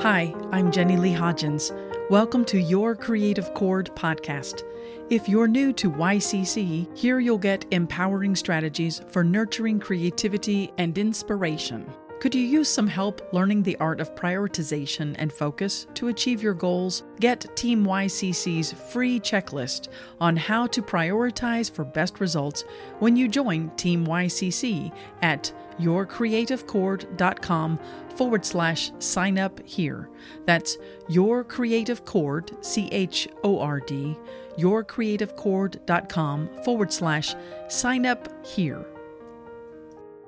Hi, I'm Jenny Lee Hodgins. Welcome to Your Creative Chord podcast. If you're new to YCC, here you'll get empowering strategies for nurturing creativity and inspiration. Could you use some help learning the art of prioritization and focus to achieve your goals? Get Team YCC's free checklist on how to prioritize for best results when you join Team YCC at yourcreativechord.com forward slash sign up here. That's your creative chord, C H O R D, yourcreativechord.com forward slash sign up here.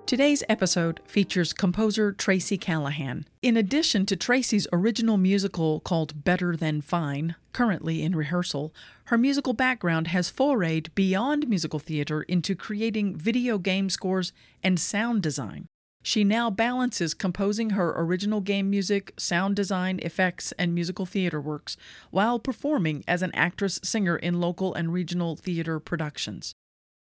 Today's episode features composer Tracy Callahan. In addition to Tracy's original musical called Better Than Fine, currently in rehearsal, her musical background has forayed beyond musical theater into creating video game scores and sound design. She now balances composing her original game music, sound design, effects, and musical theater works while performing as an actress singer in local and regional theater productions.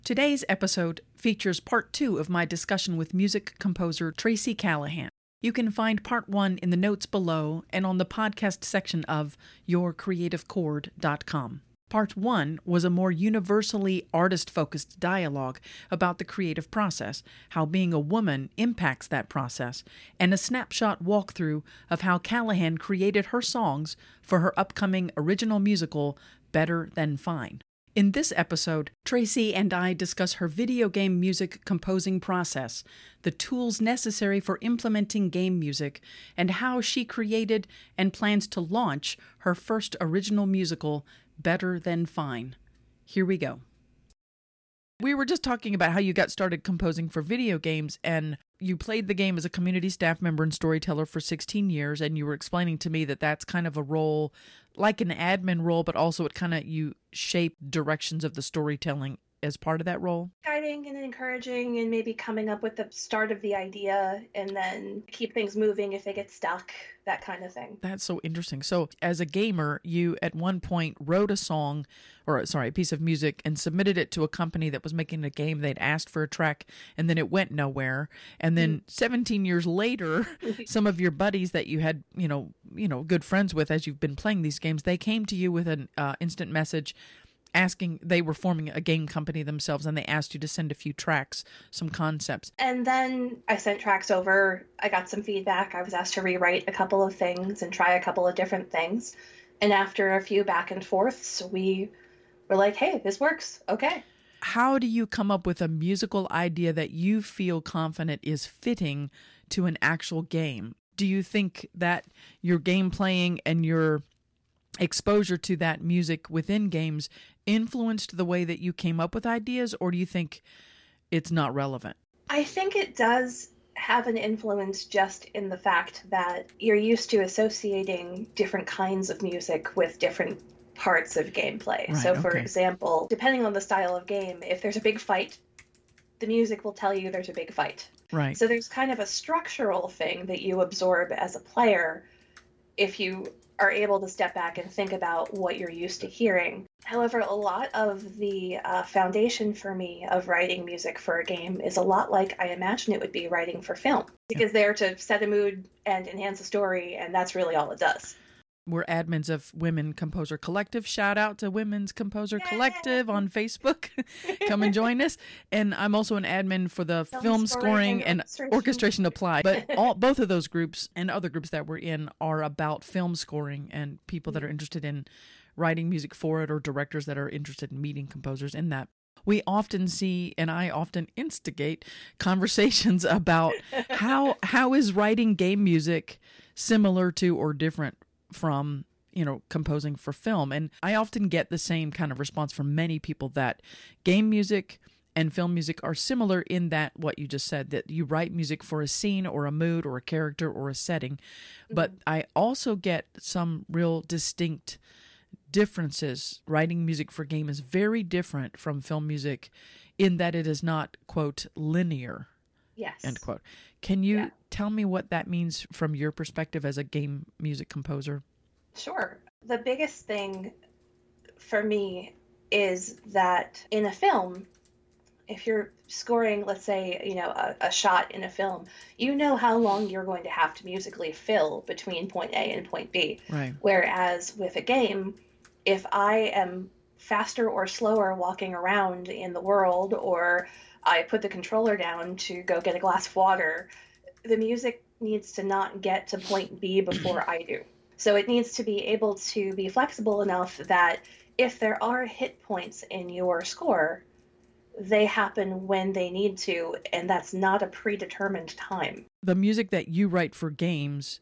Today's episode features part two of my discussion with music composer Tracy Callahan. You can find part one in the notes below and on the podcast section of yourcreativechord.com. Part one was a more universally artist focused dialogue about the creative process, how being a woman impacts that process, and a snapshot walkthrough of how Callahan created her songs for her upcoming original musical, Better Than Fine. In this episode, Tracy and I discuss her video game music composing process, the tools necessary for implementing game music, and how she created and plans to launch her first original musical, Better Than Fine. Here we go. We were just talking about how you got started composing for video games and you played the game as a community staff member and storyteller for 16 years and you were explaining to me that that's kind of a role like an admin role but also it kind of you shape directions of the storytelling as part of that role? Guiding and encouraging, and maybe coming up with the start of the idea and then keep things moving if they get stuck, that kind of thing. That's so interesting. So, as a gamer, you at one point wrote a song, or sorry, a piece of music, and submitted it to a company that was making a game. They'd asked for a track, and then it went nowhere. And then mm. 17 years later, some of your buddies that you had, you know, you know, good friends with as you've been playing these games, they came to you with an uh, instant message asking they were forming a game company themselves and they asked you to send a few tracks some concepts. And then i sent tracks over. I got some feedback. I was asked to rewrite a couple of things and try a couple of different things. And after a few back and forths we were like hey this works. Okay. How do you come up with a musical idea that you feel confident is fitting to an actual game? Do you think that your game playing and your exposure to that music within games influenced the way that you came up with ideas, or do you think it's not relevant? I think it does have an influence just in the fact that you're used to associating different kinds of music with different parts of gameplay. Right, so, for okay. example, depending on the style of game, if there's a big fight, the music will tell you there's a big fight. Right. So, there's kind of a structural thing that you absorb as a player if you are able to step back and think about what you're used to hearing. However, a lot of the uh, foundation for me of writing music for a game is a lot like I imagine it would be writing for film. Because yeah. there to set a mood and enhance a story, and that's really all it does. We're admins of Women Composer Collective. Shout out to Women's Composer Yay! Collective on Facebook. Come and join us. And I'm also an admin for the Film, film scoring, and, orchestration. orchestration apply. But all both of those groups and other groups that we're in are about film scoring and people that are mm-hmm. interested in writing music for it or directors that are interested in meeting composers in that we often see and I often instigate conversations about how how is writing game music similar to or different from you know composing for film. And i often get the same kind of response from many people that game music and film music are similar in that what you just said that you write music for a scene or a mood or a character or a setting. Mm-hmm. but i also get some real distinct differences. Writing music for game is very different from film music in that it is not quote linear yes end quote can you yeah. tell me what that means from your perspective as a game music composer? Sure. The biggest thing for me is that in a film, if you're scoring, let's say, you know, a, a, shot in a film, you know how long you're going to have to musically fill between point A and point B. Right. Whereas with a game, if I am faster or slower walking around in the world, or I put the controller down to go get a glass of water, the music needs to not get to point B before I do. So it needs to be able to be flexible enough that if there are hit points in your score, they happen when they need to, and that's not a predetermined time. The music that you write for games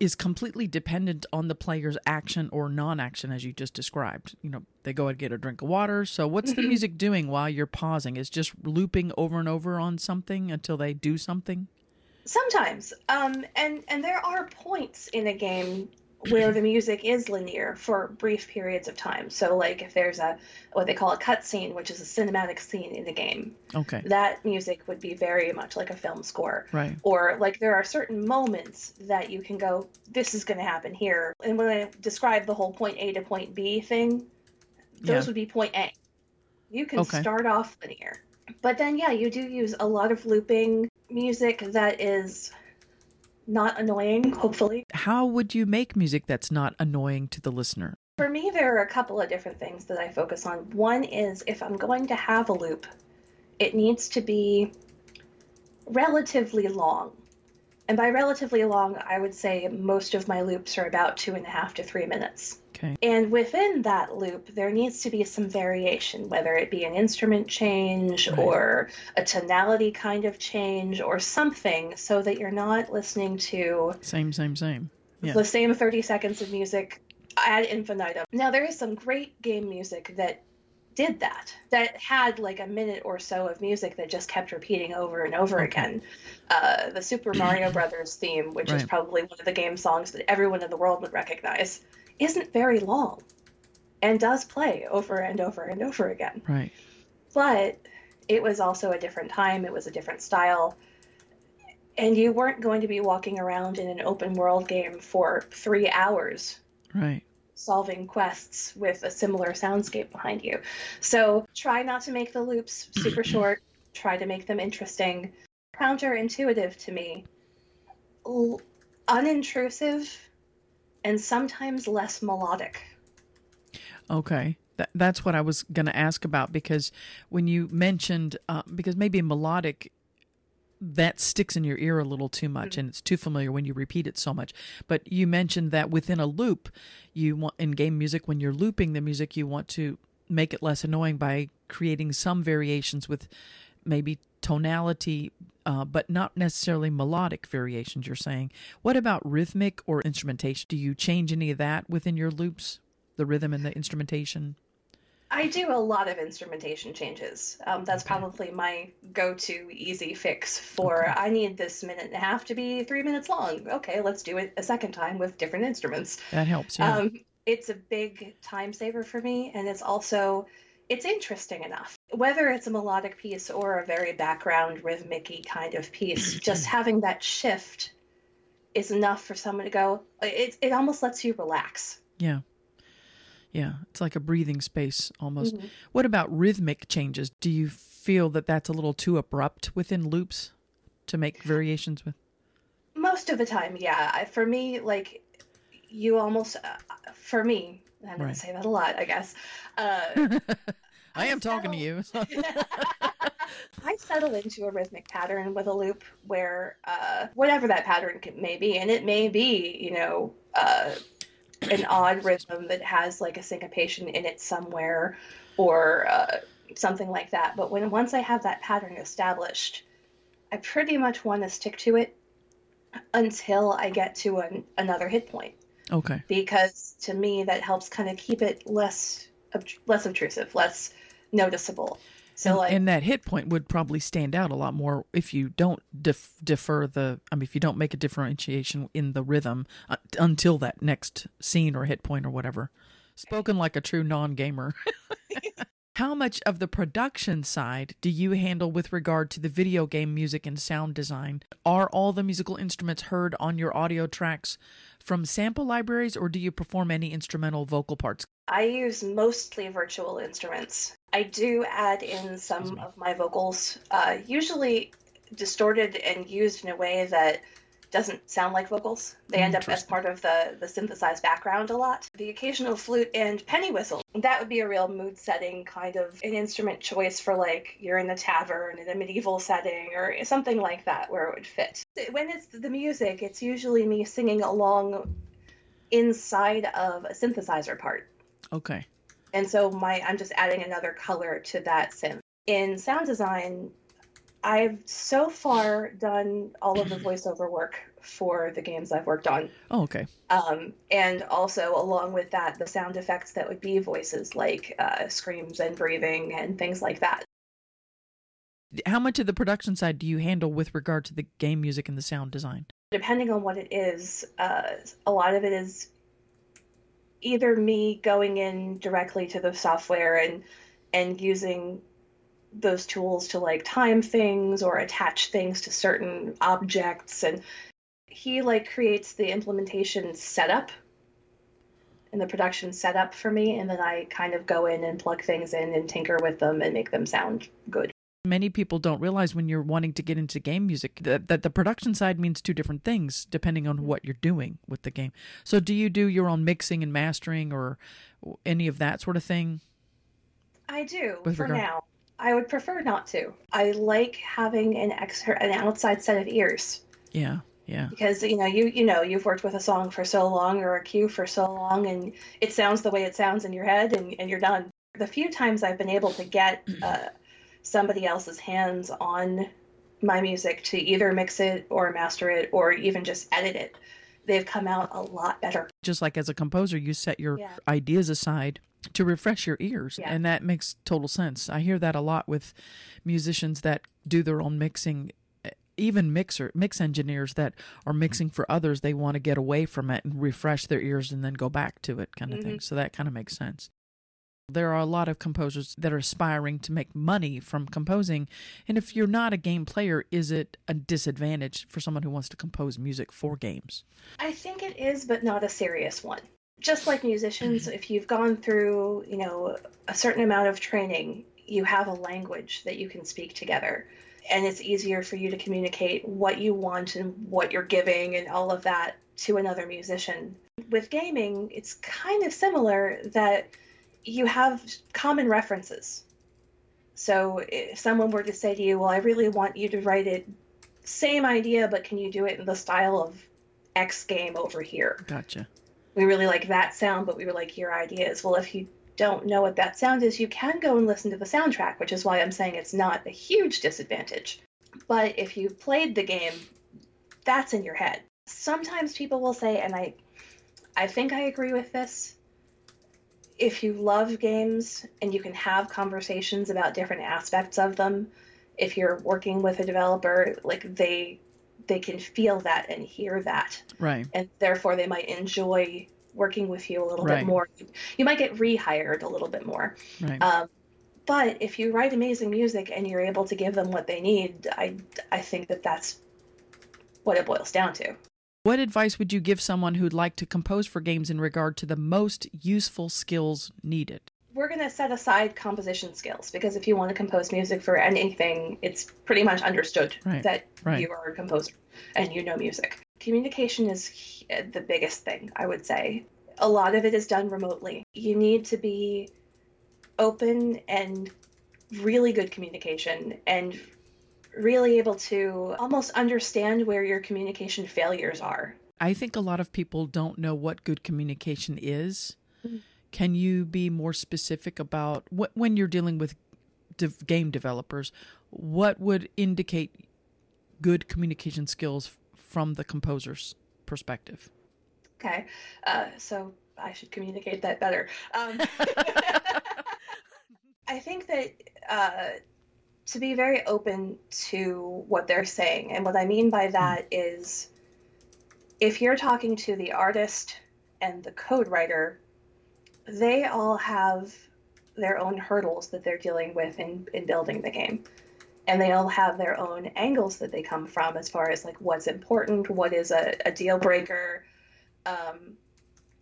is completely dependent on the player's action or non-action as you just described. You know they go and get a drink of water. So what's the music doing while you're pausing? Is just looping over and over on something until they do something? Sometimes. Um and and there are points in a game where the music is linear for brief periods of time. So, like if there's a what they call a cutscene, which is a cinematic scene in the game, okay, that music would be very much like a film score, right? Or like there are certain moments that you can go, this is going to happen here. And when I describe the whole point A to point B thing, those yeah. would be point A. You can okay. start off linear, but then yeah, you do use a lot of looping music that is not annoying, hopefully. How would you make music that's not annoying to the listener? For me, there are a couple of different things that I focus on. One is if I'm going to have a loop, it needs to be relatively long. And by relatively long, I would say most of my loops are about two and a half to three minutes. Okay. And within that loop, there needs to be some variation, whether it be an instrument change right. or a tonality kind of change or something, so that you're not listening to same, same, same. Yeah. The same 30 seconds of music ad infinitum. Now, there is some great game music that did that that had like a minute or so of music that just kept repeating over and over okay. again uh, the super mario brothers theme which right. is probably one of the game songs that everyone in the world would recognize isn't very long and does play over and over and over again. Right. But it was also a different time, it was a different style. And you weren't going to be walking around in an open world game for three hours. Right. Solving quests with a similar soundscape behind you. So try not to make the loops super short, try to make them interesting. Counterintuitive to me. L- unintrusive and sometimes less melodic. Okay. That, that's what I was going to ask about because when you mentioned, uh, because maybe melodic, that sticks in your ear a little too much mm-hmm. and it's too familiar when you repeat it so much. But you mentioned that within a loop, you want in game music, when you're looping the music, you want to make it less annoying by creating some variations with maybe tonality, uh, but not necessarily melodic variations, you're saying. What about rhythmic or instrumentation? Do you change any of that within your loops, the rhythm and the instrumentation? I do a lot of instrumentation changes. Um, that's okay. probably my go to easy fix for okay. I need this minute and a half to be three minutes long. Okay, let's do it a second time with different instruments. That helps, yeah. Um, it's a big time saver for me, and it's also it's interesting enough. Whether it's a melodic piece or a very background rhythmic kind of piece, just having that shift is enough for someone to go, it, it almost lets you relax. Yeah. Yeah. It's like a breathing space almost. Mm-hmm. What about rhythmic changes? Do you feel that that's a little too abrupt within loops to make variations with? Most of the time, yeah. For me, like, you almost, uh, for me, I'm going to say that a lot, I guess. Uh, I am talking to you. I settle into a rhythmic pattern with a loop where uh, whatever that pattern may be, and it may be, you know, uh, an odd rhythm that has like a syncopation in it somewhere or uh, something like that. But when once I have that pattern established, I pretty much want to stick to it until I get to an, another hit point. Okay. Because to me, that helps kind of keep it less less obtrusive, less noticeable. So and, like, and that hit point would probably stand out a lot more if you don't def- defer the. I mean, if you don't make a differentiation in the rhythm uh, until that next scene or hit point or whatever. Spoken like a true non-gamer. How much of the production side do you handle with regard to the video game music and sound design? Are all the musical instruments heard on your audio tracks from sample libraries, or do you perform any instrumental vocal parts? I use mostly virtual instruments. I do add in some of my vocals, uh, usually distorted and used in a way that doesn't sound like vocals. They end up as part of the, the synthesized background a lot. The occasional flute and penny whistle. That would be a real mood setting kind of an instrument choice for like you're in a tavern in a medieval setting or something like that where it would fit. When it's the music, it's usually me singing along inside of a synthesizer part. Okay. And so my I'm just adding another color to that synth. In sound design, I've so far done all of the voiceover work for the games I've worked on. Oh, okay. Um, and also, along with that, the sound effects that would be voices like uh, screams and breathing and things like that. How much of the production side do you handle with regard to the game music and the sound design? Depending on what it is, uh, a lot of it is either me going in directly to the software and and using those tools to like time things or attach things to certain objects and he like creates the implementation setup and the production setup for me and then I kind of go in and plug things in and tinker with them and make them sound good. Many people don't realize when you're wanting to get into game music that, that the production side means two different things depending on what you're doing with the game. So do you do your own mixing and mastering or any of that sort of thing? I do for regard? now. I would prefer not to. I like having an extra an outside set of ears. Yeah. Yeah. Because you know, you you know, you've worked with a song for so long or a cue for so long and it sounds the way it sounds in your head and, and you're done. The few times I've been able to get uh, somebody else's hands on my music to either mix it or master it or even just edit it, they've come out a lot better. Just like as a composer, you set your yeah. ideas aside to refresh your ears yeah. and that makes total sense. I hear that a lot with musicians that do their own mixing even mixer mix engineers that are mixing for others. They want to get away from it and refresh their ears and then go back to it kind of mm-hmm. thing so that kind of makes sense. There are a lot of composers that are aspiring to make money from composing and if you're not a game player is it a disadvantage for someone who wants to compose music for games? I think it is but not a serious one just like musicians, mm-hmm. if you've gone through, you know, a certain amount of training, you have a language that you can speak together. And it's easier for you to communicate what you want and what you're giving and all of that to another musician. With gaming, it's kind of similar that you have common references. So if someone were to say to you, Well, I really want you to write it, same idea, but can you do it in the style of X game over here? Gotcha we really like that sound, but we really like your ideas. Well, if you don't know what that sound is, you can go and listen to the soundtrack, which is why I'm saying it's not a huge disadvantage. But if you've played the game, that's in your head. Sometimes people will say, and I I think I agree with this. If you love games and you can have conversations about different aspects of them, if you're working with a developer, like they they can feel that and hear that. Right. And therefore they might enjoy working with you a little right. bit more. You might get rehired a little bit more. Right. Um, but if you write amazing music and you're able to give them what they need, I I think that that's what it boils down to. What advice would you give someone who'd like to compose for games in regard to the most useful skills needed? We're going to set aside composition skills because if you want to compose music for anything, it's pretty much understood right. that right. you are a composer and you know music. Communication is the biggest thing, I would say. A lot of it is done remotely. You need to be open and really good communication and really able to almost understand where your communication failures are. I think a lot of people don't know what good communication is. Can you be more specific about what, when you're dealing with game developers? What would indicate good communication skills from the composer's perspective? Okay, uh, so I should communicate that better. Um, I think that uh, to be very open to what they're saying, and what I mean by that is if you're talking to the artist and the code writer they all have their own hurdles that they're dealing with in, in building the game. And they all have their own angles that they come from as far as like what's important, what is a, a deal breaker, um,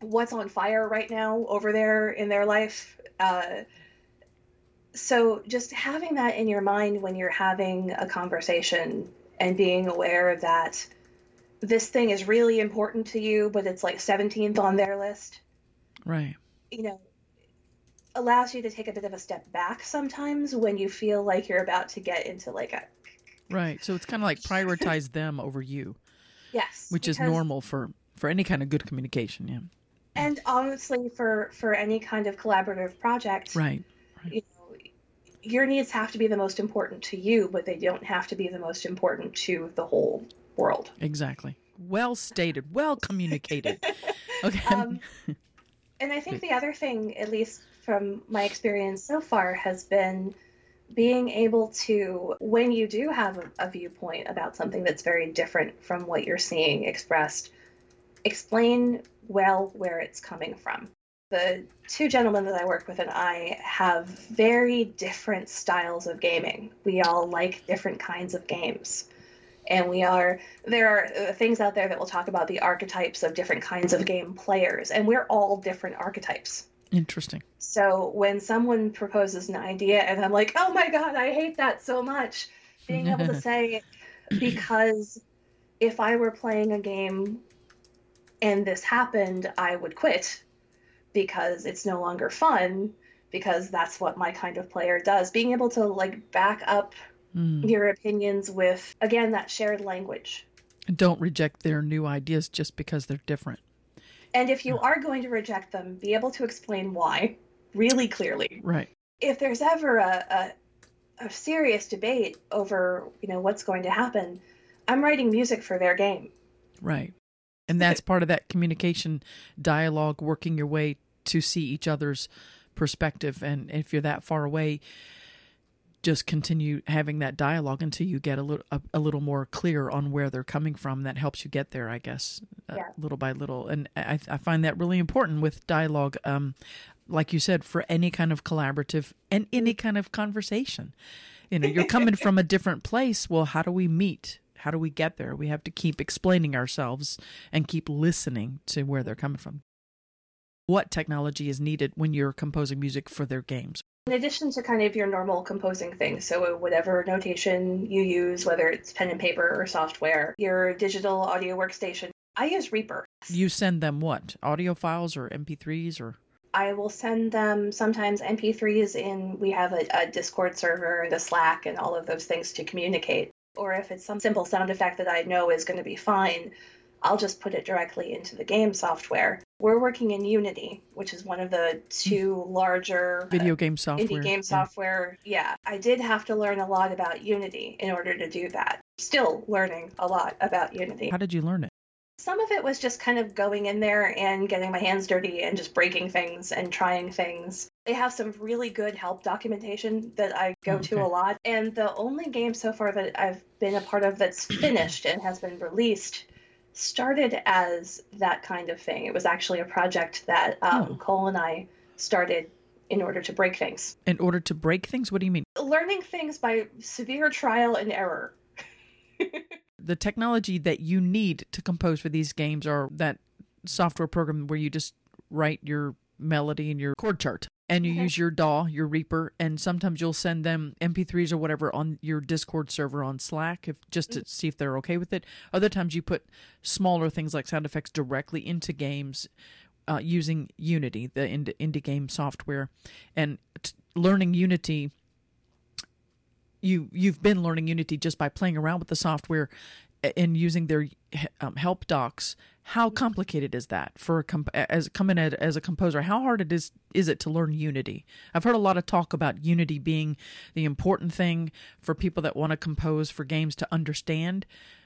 what's on fire right now over there in their life. Uh, so just having that in your mind when you're having a conversation and being aware of that this thing is really important to you, but it's like 17th on their list. Right. You know, allows you to take a bit of a step back sometimes when you feel like you're about to get into like a Right. So it's kind of like prioritize them over you. Yes. Which is normal for for any kind of good communication, yeah. And honestly for for any kind of collaborative project. Right. right. You know, your needs have to be the most important to you, but they don't have to be the most important to the whole world. Exactly. Well stated. Well communicated. Okay. Um, and I think the other thing, at least from my experience so far, has been being able to, when you do have a, a viewpoint about something that's very different from what you're seeing expressed, explain well where it's coming from. The two gentlemen that I work with and I have very different styles of gaming. We all like different kinds of games and we are there are uh, things out there that will talk about the archetypes of different kinds of game players. And we're all different archetypes. Interesting. So when someone proposes an idea and i'm like oh my god i hate that so much being able to say because if i were playing a game and this happened i would quit because it's no longer fun because that's what my kind of player does. Being able to like back up mm. your opinions with, again, that shared language. And don't reject their new ideas just because they're different. And if you are going to reject them, be able to explain why really clearly. Right. If there's ever a, a, a serious debate over, you know, what's going to happen, I'm writing music for their game. Right. And that's part of that communication dialogue, working your way to see each other's perspective. And if you're that far away, just continue having that dialogue until you get a little a, a, little more clear on where they're coming from. That helps you get there, I guess, uh, yeah. little by little. And I, I find that really important with dialogue. Um, like you said, for any kind of collaborative and any kind of conversation, you know, you're coming from a different place. Well, how do we meet? How do we get there? We have to keep explaining ourselves and keep listening to where they're coming from. What technology is needed when you're composing music for their games? In addition to kind of your normal composing things, so whatever notation you use, whether it's pen and paper or software, your digital audio workstation, I use Reaper. You send them what? Audio files or MP3s or? I will send them sometimes MP3s in, we have a, a Discord server, and a Slack, and all of those things to communicate. Or if it's some simple sound effect that I know is going to be fine, I'll just put it directly into the game software. We're working in Unity, which is one of the two larger uh, video game software. Indie game software. Yeah. yeah. I did have to learn a lot about Unity in order to do that. Still learning a lot about Unity. How did you learn it? Some of it was just kind of going in there and getting my hands dirty and just breaking things and trying things. They have some really good help documentation that I go oh, okay. to a lot. And the only game so far that I've been a part of that's finished and has been released started as that kind of thing. It was actually a project that um, oh. Cole and I started in order to break things. In order to break things? What do you mean? Learning things by severe trial and error. the technology that you need to compose for these games are that software program where you just write your melody and your chord chart and you okay. use your DAW, your Reaper, and sometimes you'll send them MP3s or whatever on your Discord server on Slack, if just to mm. see if they're okay with it. Other times you put smaller things like sound effects directly into games uh, using Unity, the indie, indie game software, and t- learning Unity. You you've been learning Unity just by playing around with the software and using their um, help docs how complicated is that for a comp- as coming at, as a composer? How hard it is is it to learn unity? I've heard a lot of talk about unity being the important thing for people that want to compose for games to understand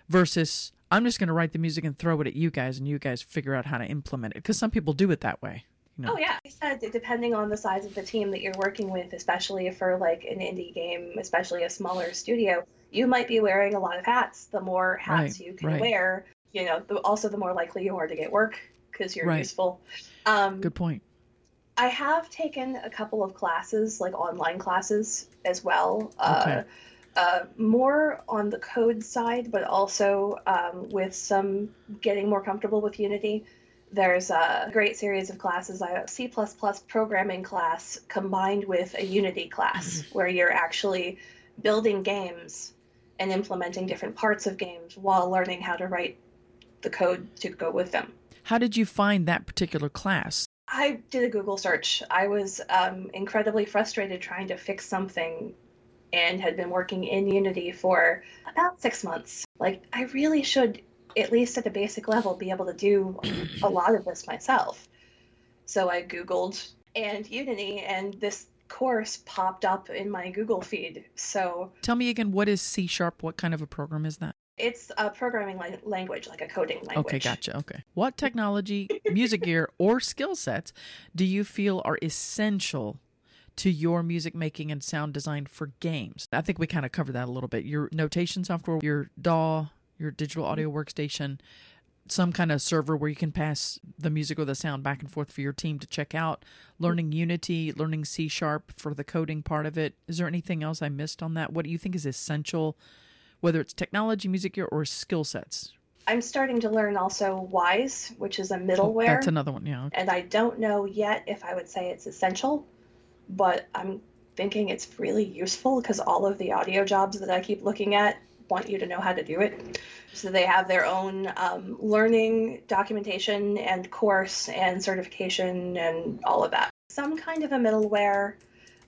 versus i'm just going to write the music and throw it at you guys and you guys figure out how to implement it. Because some people do it that way you know? Oh yeah, said depending on the size of the team that you're working with, especially for like an indie game, especially a smaller studio, you might be wearing a lot of hats. The more hats right, you can right. wear, you know, the, also the more likely you are to get work because you're right. useful. Um, Good point. I have taken a couple of classes, like online classes as well. Uh, okay. Uh, uh, more on the code side, but also um, with some getting more comfortable with Unity. There's a great series of classes, a C++ programming class combined with a Unity class, mm-hmm. where you're actually building games and implementing different parts of games while learning how to write the code to go with them. How did you find that particular class? I did a Google search. I was um, incredibly frustrated trying to fix something and had been working in Unity for about six months. Like, I really should, at least at a basic level, be able to do a lot of this myself. So I Googled and Unity, and this course popped up in my Google feed. So tell me again, what is C Sharp? What kind of a program is that? It's a programming la- language, like a coding language. Okay, gotcha. Okay. What technology, music gear, or skill sets do you feel are essential to your music making and sound design for games. I think we kind of covered that a little bit. Your notation software, your DAW, your digital audio workstation, some kind of server where you can pass the music or the sound back and forth for your team to check out. Learning Unity, learning C sharp for the coding part of it. Is there anything else I missed on that? What do you think is essential, whether it's technology, music, gear, or skill sets? I'm starting to learn also Wwise, which is a middleware. Oh, that's another one, yeah. And I don't know yet if I would say it's essential but I'm thinking it's really useful because all of the audio jobs that I keep looking at want you to know how to do it. So they have their own um, learning documentation and course and certification and all of that. Some kind of a middleware,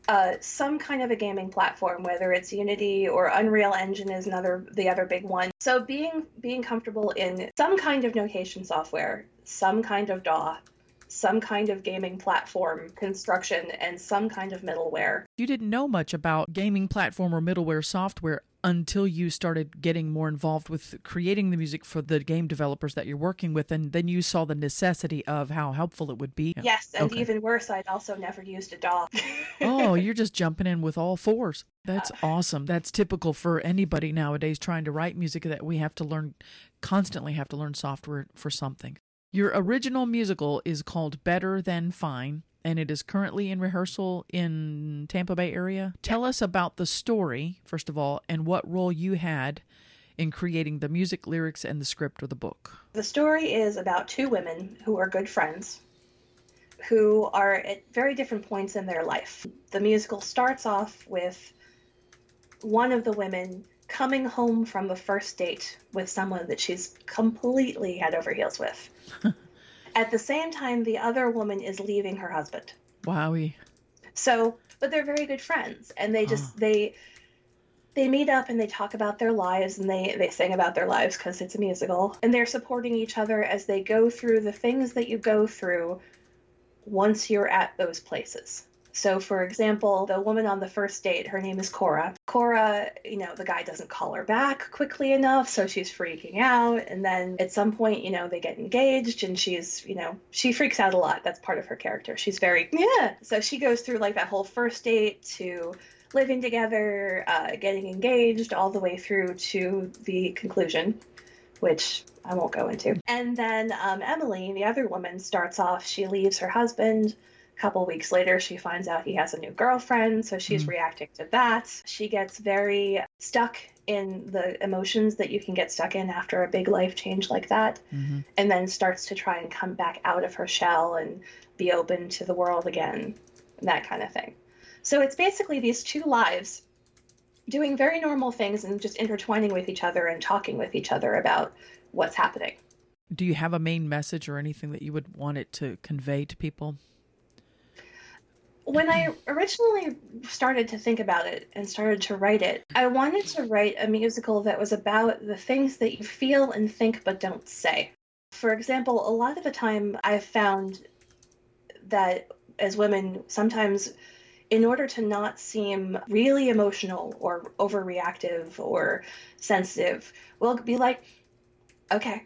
uh, some kind of a gaming platform, whether it's Unity or Unreal Engine is another the other big one. So being being comfortable in some kind of notation software, some kind of DAW, some kind of gaming platform construction and some kind of middleware. You didn't know much about gaming platform or middleware software until you started getting more involved with creating the music for the game developers that you're working with and then you saw the necessity of how helpful it would be. Yes and okay. even worse i'd also never used a daw oh you're just jumping in with all fours. That's uh. awesome. That's typical for anybody nowadays trying to write music that we have to learn constantly have to learn software for something. Your original musical is called Better Than Fine, and it is currently in rehearsal in Tampa Bay area. Tell us about the story, first of all, and what role you had in creating the music, lyrics, and the script of the book. The story is about two women who are good friends who are at very different points in their life. The musical starts off with one of the women coming home from the first date with someone that she's completely head over heels with. At the same time, the other woman is leaving her husband. Wowie. So, but they're very good friends, and they just they they meet up and they talk about their lives and they they sing about their lives because it's a musical, and they're supporting each other as they go through the things that you go through once you're at those places. So, for example, the woman on the first date, her name is Cora. Cora, you know, the guy doesn't call her back quickly enough, so she's freaking out. And then at some point, you know, they get engaged and she's, you know, she freaks out a lot. That's part of her character. She's very, yeah. So she goes through like that whole first date to living together, uh, getting engaged, all the way through to the conclusion, which I won't go into. And then um, Emily, the other woman, starts off, she leaves her husband a couple weeks later, she finds out he has a new girlfriend, so she's mm. reacting to that. She gets very stuck in the emotions that you can get stuck in after a big life change like that, mm-hmm. and then starts to try and come back out of her shell and be open to the world again, that kind of thing. So it's basically these two lives doing very normal things and just intertwining with each other and talking with each other about what's happening. Do you have a main message or anything that you would want it to convey to people? When I originally started to think about it and started to write it, I wanted to write a musical that was about the things that you feel and think but don't say. For example, a lot of the time I've found that as women, sometimes in order to not seem really emotional or overreactive or sensitive, we'll be like, okay,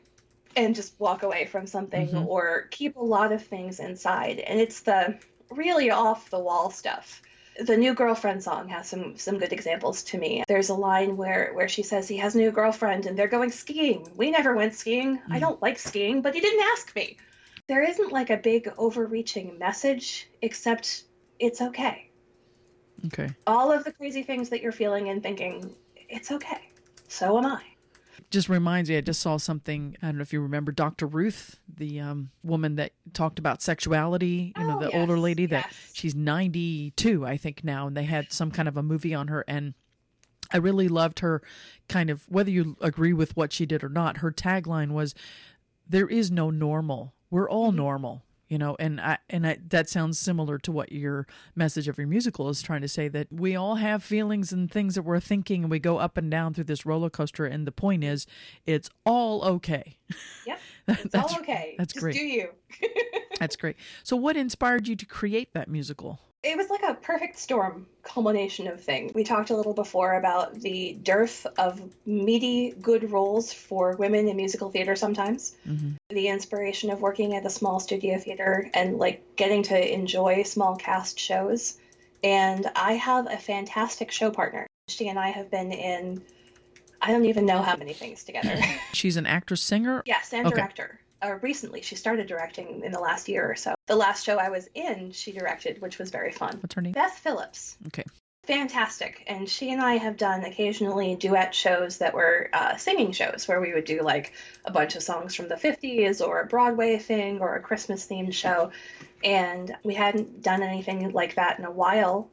and just walk away from something mm-hmm. or keep a lot of things inside. And it's the really off the wall stuff. The new girlfriend song has some some good examples to me. There's a line where where she says he has a new girlfriend and they're going skiing. We never went skiing. Mm. I don't like skiing, but he didn't ask me. there isn't like a big overreaching message, except it's okay. Okay. All of the crazy things that you're feeling and thinking, it's okay. So am I. Just reminds me, I just saw something. I don't know if you remember Dr. Ruth, the um, woman that talked about sexuality, you know, Oh, the yes, older lady that yes. she's 92, I think now, and they had some kind of a movie on her. And I really loved her kind of, whether you agree with what she did or not, her tagline was, There is no normal. We're all Mm-hmm. normal. You know, and I and I, that sounds similar to what your message of your musical is trying to say that we all have feelings and things that we're thinking, and we go up and down through this roller coaster. And the point is, it's all okay. Yep. That- It's that's all okay. that's Just great. do you. That's great. So, what inspired you to create that musical? It was like a perfect storm culmination of things. We talked a little before about the dearth of meaty, good roles for women in musical theater sometimes. Mhm. The inspiration of working at a small studio theater and like getting to enjoy small cast shows. And I have a fantastic show partner. She and I have been in, I don't even know how many things together. She's an actress, singer. Yes, and Okay. director. Uh, recently, she started directing in the last year or so. The last show I was in, she directed, which was very fun. What's her name? Beth Phillips. Okay. Fantastic. And she and I have done occasionally duet shows that were uh, singing shows where we would do like a bunch of songs from the 50s or a Broadway thing or a Christmas themed show. And we hadn't done anything like that in a while.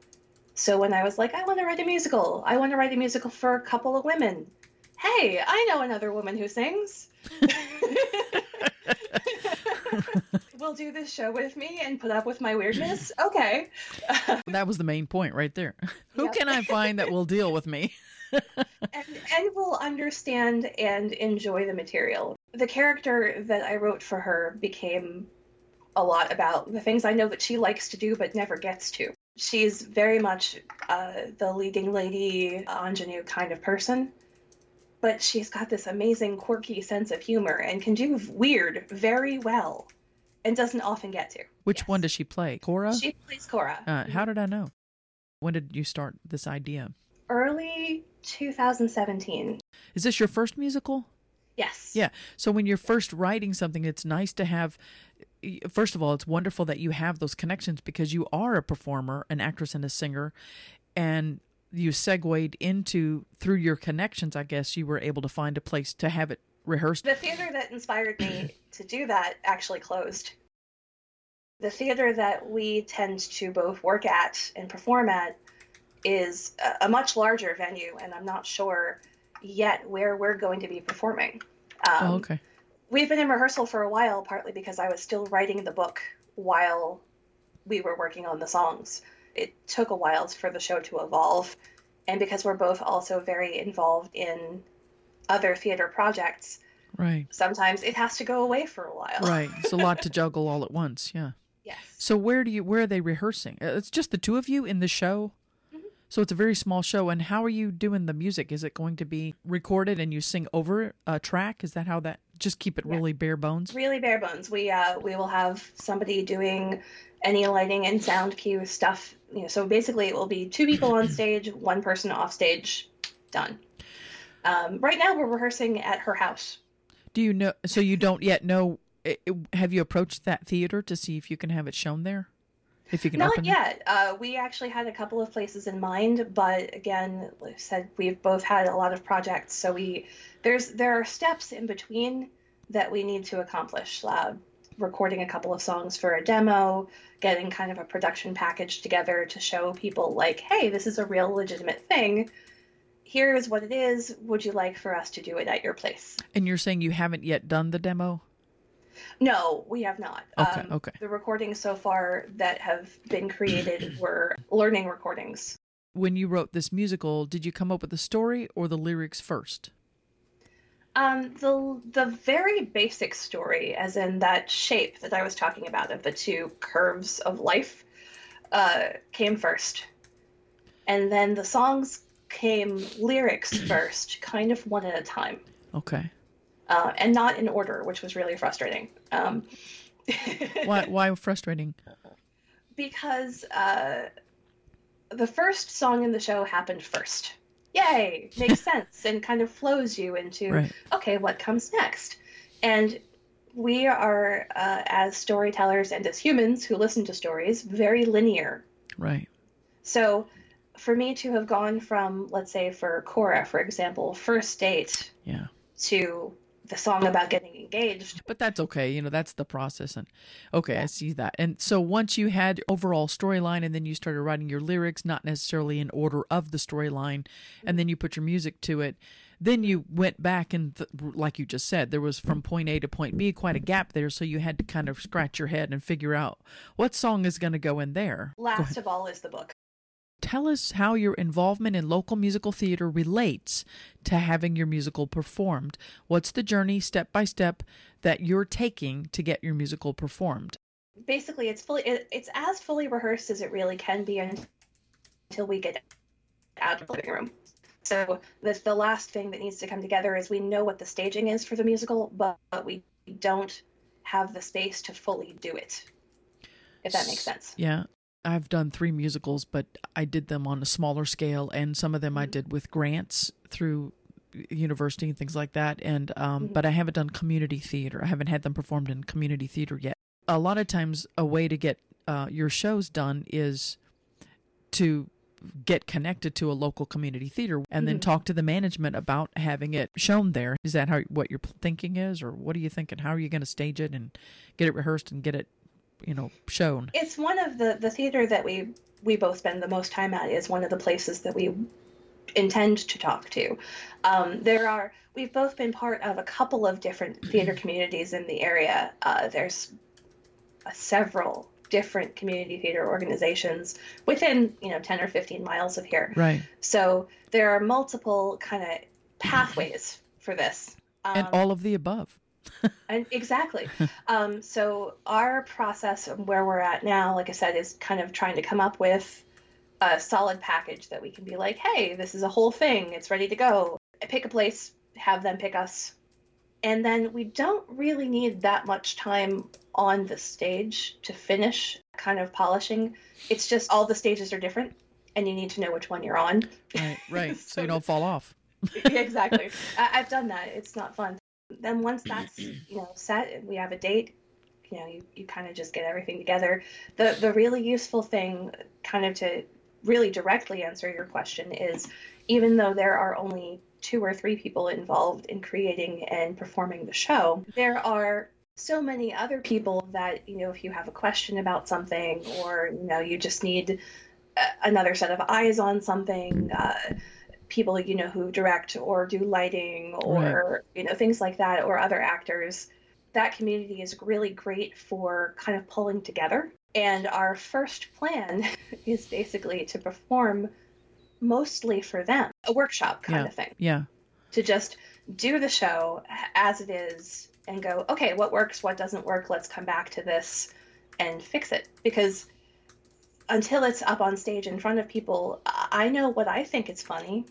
So when I was like, I want to write a musical, I want to write a musical for a couple of women. Hey, I know another woman who sings. Will do this show with me and put up with my weirdness? Okay. That was the main point right there. Who Yep. can I find that will deal with me? and, and will understand and enjoy the material. The character that I wrote for her became a lot about the things I know that she likes to do but never gets to. She's very much uh, the leading lady, ingenue kind of person, but she's got this amazing, quirky sense of humor and can do weird very well and doesn't often get to. Which Yes. one does she play? Cora? She plays Cora. uh, how did I know? When did you start this idea? Early 2017. Is this your first musical? Yes. Yeah. So when you're first writing something, it's nice to have. First of all, it's wonderful that you have those connections because you are a performer, an actress, and a singer, and you segued into through your connections. I guess you were able to find a place to have it rehearsed. The theater that inspired me to do that actually closed. The theater that we tend to both work at and perform at is a, a much larger venue, and I'm not sure yet where we're going to be performing. Um, oh, okay. We've been in rehearsal for a while, partly because I was still writing the book while we were working on the songs. It took a while for the show to evolve, and because we're both also very involved in other theater projects, Right. sometimes it has to go away for a while. Right. It's a lot to juggle all at once. Yeah. Yes. So where do you where are they rehearsing? Uh, It's just the two of you in the show. So it's a very small show. And how are you doing the music? Is it going to be recorded and you sing over a track? Is that how that? Just keep it Yeah. really bare bones. really bare bones. We uh we will have somebody doing any lighting and sound cue stuff. You know, so basically it will be two people on stage, one person off stage, done. Um, right now we're rehearsing at her house. Do you know? So you don't yet know? i- i- Have you approached that theater to see if you can have it shown there? If you can Not yet. Uh, we actually had a couple of places in mind, but again, like I said we've both had a lot of projects, so we there's there are steps in between that we need to accomplish. Uh, recording a couple of songs for a demo, getting kind of a production package together to show people like, hey, this is a real legitimate thing. Here is what it is. Would you like for us to do it at your place? And you're saying you haven't yet done the demo? No, we have not. Okay, Um, okay. The recordings so far that have been created were learning recordings. When you wrote this musical, did you come up with the story or the lyrics first? Um, the the very basic story, as in that shape that I was talking about of the two curves of life, uh, came first, and then the songs came lyrics first, kind of one at a time, Okay. Uh, and not in order, which was really frustrating. Um, Why? Why frustrating? because uh, the first song in the show happened first. Yay! Makes sense and kind of flows you into Right. okay, what comes next? And we are, uh, as storytellers and as humans who listen to stories, very linear. Right. So, for me to have gone from, let's say, for Cora, for example, first date, yeah, to the song about getting engaged. But that's okay. You know, that's the process. And okay, yeah. I see that. And so once you had overall storyline and then you started writing your lyrics, not necessarily in order of the storyline, and then mm-hmm. you put your music to it, then you went back and th- like you just said there was from point a to point b quite a gap there so you had to kind of scratch your head and figure out what song is going to go in there last of all is the book tell us how your involvement in local musical theater relates to having your musical performed what's the journey step by step that you're taking to get your musical performed basically it's fully it, it's as fully rehearsed as it really can be until we get out of the living room so the, the last thing that needs to come together is we know what the staging is for the musical, but, but we don't have the space to fully do it. If that makes sense. Yeah. I've done three musicals, but I did them on a smaller scale, and some of them mm-hmm. I did with grants through university and things like that. And um, mm-hmm. but I haven't done community theater. I haven't had them performed in community theater yet. A lot of times, a way to get uh, your shows done is to get connected to a local community theater and mm-hmm. then talk to the management about having it shown there. Is that how what your thinking is, or what are you thinking? How are you going to stage it and get it rehearsed and get it, you know, shown? It's one of the the theater that we we both spend the most time at is one of the places that we intend to talk to. Um, there are we've both been part of a couple of different theater communities in the area. Uh, there's uh, several different community theater organizations within you know 10 or 15 miles of here right so there are multiple kind of pathways for this um, and all of the above and exactly um, so our process where we're at now like i said is kind of trying to come up with a solid package that we can be like hey this is a whole thing it's ready to go pick a place have them pick us and then we don't really need that much time on the stage to finish kind of polishing. It's just all the stages are different and you need to know which one you're on. Right, right. so, so you don't fall off. exactly. I, have done that. It's not fun. Then once that's, you know, set we have a date, you know, you, you kind of just get everything together. The the really useful thing kind of to really directly answer your question is even though there are only two or three people involved in creating and performing the show, there are so many other people that, you know, if you have a question about something or, you know, you just need another set of eyes on something, uh, people, you know, who direct or do lighting or, right. you know, things like that, or other actors, that community is really great for kind of pulling together. And our first plan is basically to perform mostly for them, a workshop kind yeah. of thing. Yeah. To just do the show as it is and go, okay, what works, what doesn't work, let's come back to this and fix it. Because until it's up on stage in front of people, I know what I think is funny.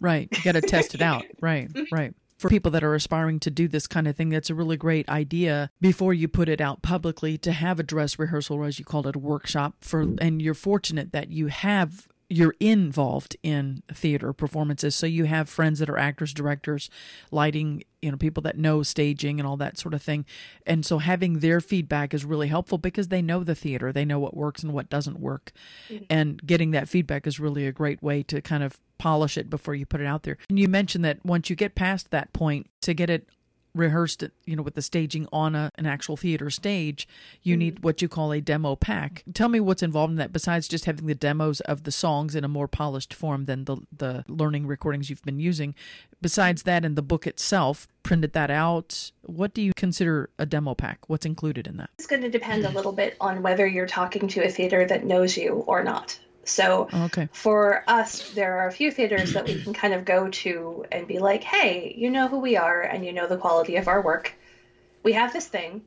Right. You got to test it out. Right. Mm-hmm. Right. For people that are aspiring to do this kind of thing, that's a really great idea before you put it out publicly to have a dress rehearsal, or as you called it, a workshop for, and you're fortunate that you have you're involved in theater performances. So you have friends that are actors directors lighting you know people that know staging and all that sort of thing. And so having their feedback is really helpful because they know the theater. They know what works and what doesn't work. Mm-hmm. and getting that feedback is really a great way to kind of polish it before you put it out there. And you mentioned that once you get past that point to get it rehearsed you know with the staging on a, an actual theater stage you mm-hmm. need what you call a demo pack. Tell me what's involved in that besides just having the demos of the songs in a more polished form than the the learning recordings you've been using. Besides that and the book itself printed that out what do you consider a demo pack? What's included in that? It's going to depend a little bit on whether you're talking to a theater that knows you or not so oh, okay. for us, there are a few theaters that we can kind of go to and be like, hey, you know who we are and you know the quality of our work. We have this thing.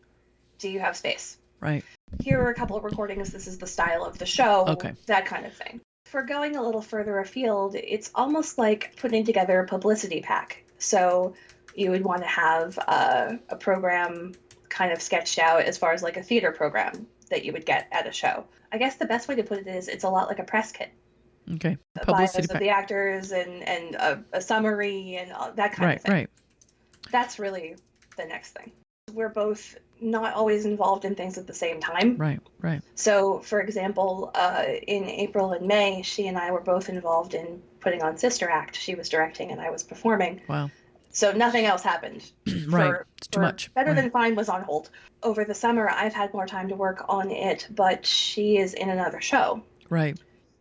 Do you have space? Right. Here are a couple of recordings. This is the style of the show. Okay. That kind of thing. For going a little further afield, it's almost like putting together a publicity pack. So you would want to have a, a program kind of sketched out as far as like a theater program that you would get at a show. I guess the best way to put it is it's a lot like a press kit. Okay. The Publicity bios of the actors and and a, a summary and all, that kind right, of thing. Right, right. That's really the next thing. we're both not always involved in things at the same time. Right, right. So, for example, uh, in April and May, she and I were both involved in putting on Sister Act. She was directing and I was performing. Wow. So nothing else happened. right. it's too much. Better right. Than Fine was on hold. Over the summer, I've had more time to work on it, but she is in another show. Right.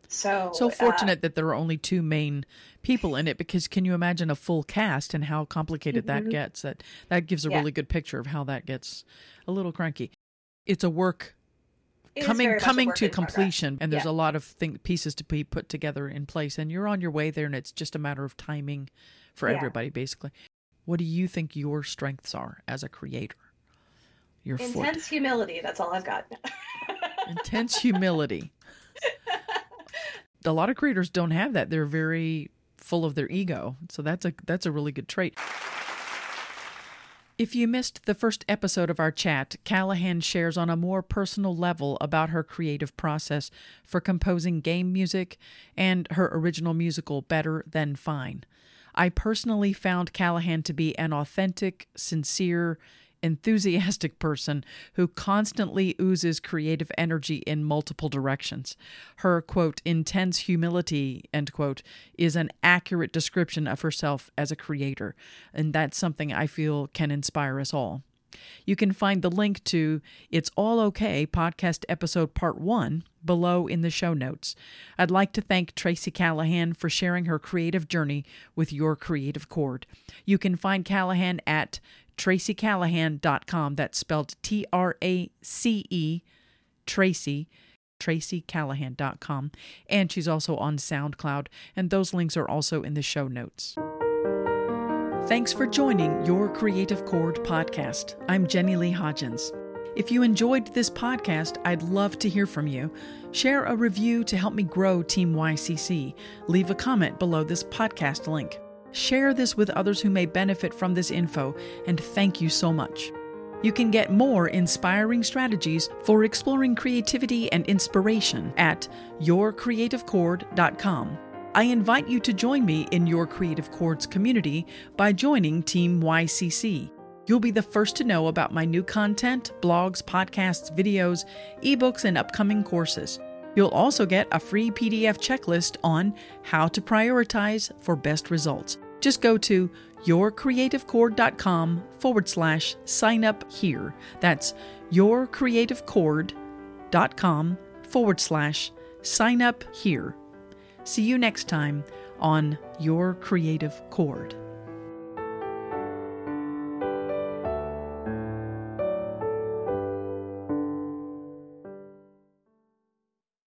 So so uh, fortunate uh, that there are only two main people in it because can you imagine a full cast and how complicated mm-hmm. that gets? That that gives a yeah. really good picture of how that gets a little cranky. It's a work it coming coming to progress. completion and there's yeah. a lot of thing, pieces to be put together in place and you're on your way there and it's just a matter of timing for Yeah. everybody basically. What do you think your strengths are as a creator? Your foot. Intense humility. That's all I've got. intense humility. A lot of creators don't have that. They're very full of their ego. So that's a that's a really good trait. If you missed the first episode of our chat, Callahan shares on a more personal level about her creative process for composing game music and her original musical Better Than Fine. I personally found Callahan to be an authentic, sincere, enthusiastic person who constantly oozes creative energy in multiple directions. Her, quote, intense humility, end quote, is an accurate description of herself as a creator, and that's something I feel can inspire us all. You can find the link to It's All Okay podcast episode part one below in the show notes. I'd like to thank Tracy Callahan for sharing her creative journey with your creative chord. You can find Callahan at tracycallahan.com. That's spelled T R A C E, Tracy, tracycallahan.com. And she's also on SoundCloud, and those links are also in the show notes. Thanks for joining Your Creative Chord podcast. I'm Jenny Lee Hodgins. If you enjoyed this podcast, I'd love to hear from you. Share a review to help me grow Team YCC. Leave a comment below this podcast link. Share this with others who may benefit from this info, and thank you so much. You can get more inspiring strategies for exploring creativity and inspiration at yourcreativechord.com. I invite you to join me in your Creative Chords community by joining Team YCC. You'll be the first to know about my new content, blogs, podcasts, videos, ebooks, and upcoming courses. You'll also get a free PDF checklist on how to prioritize for best results. Just go to yourcreativechord.com forward slash sign up here. That's yourcreativechord.com forward slash sign up here. See you next time on Your Creative Chord.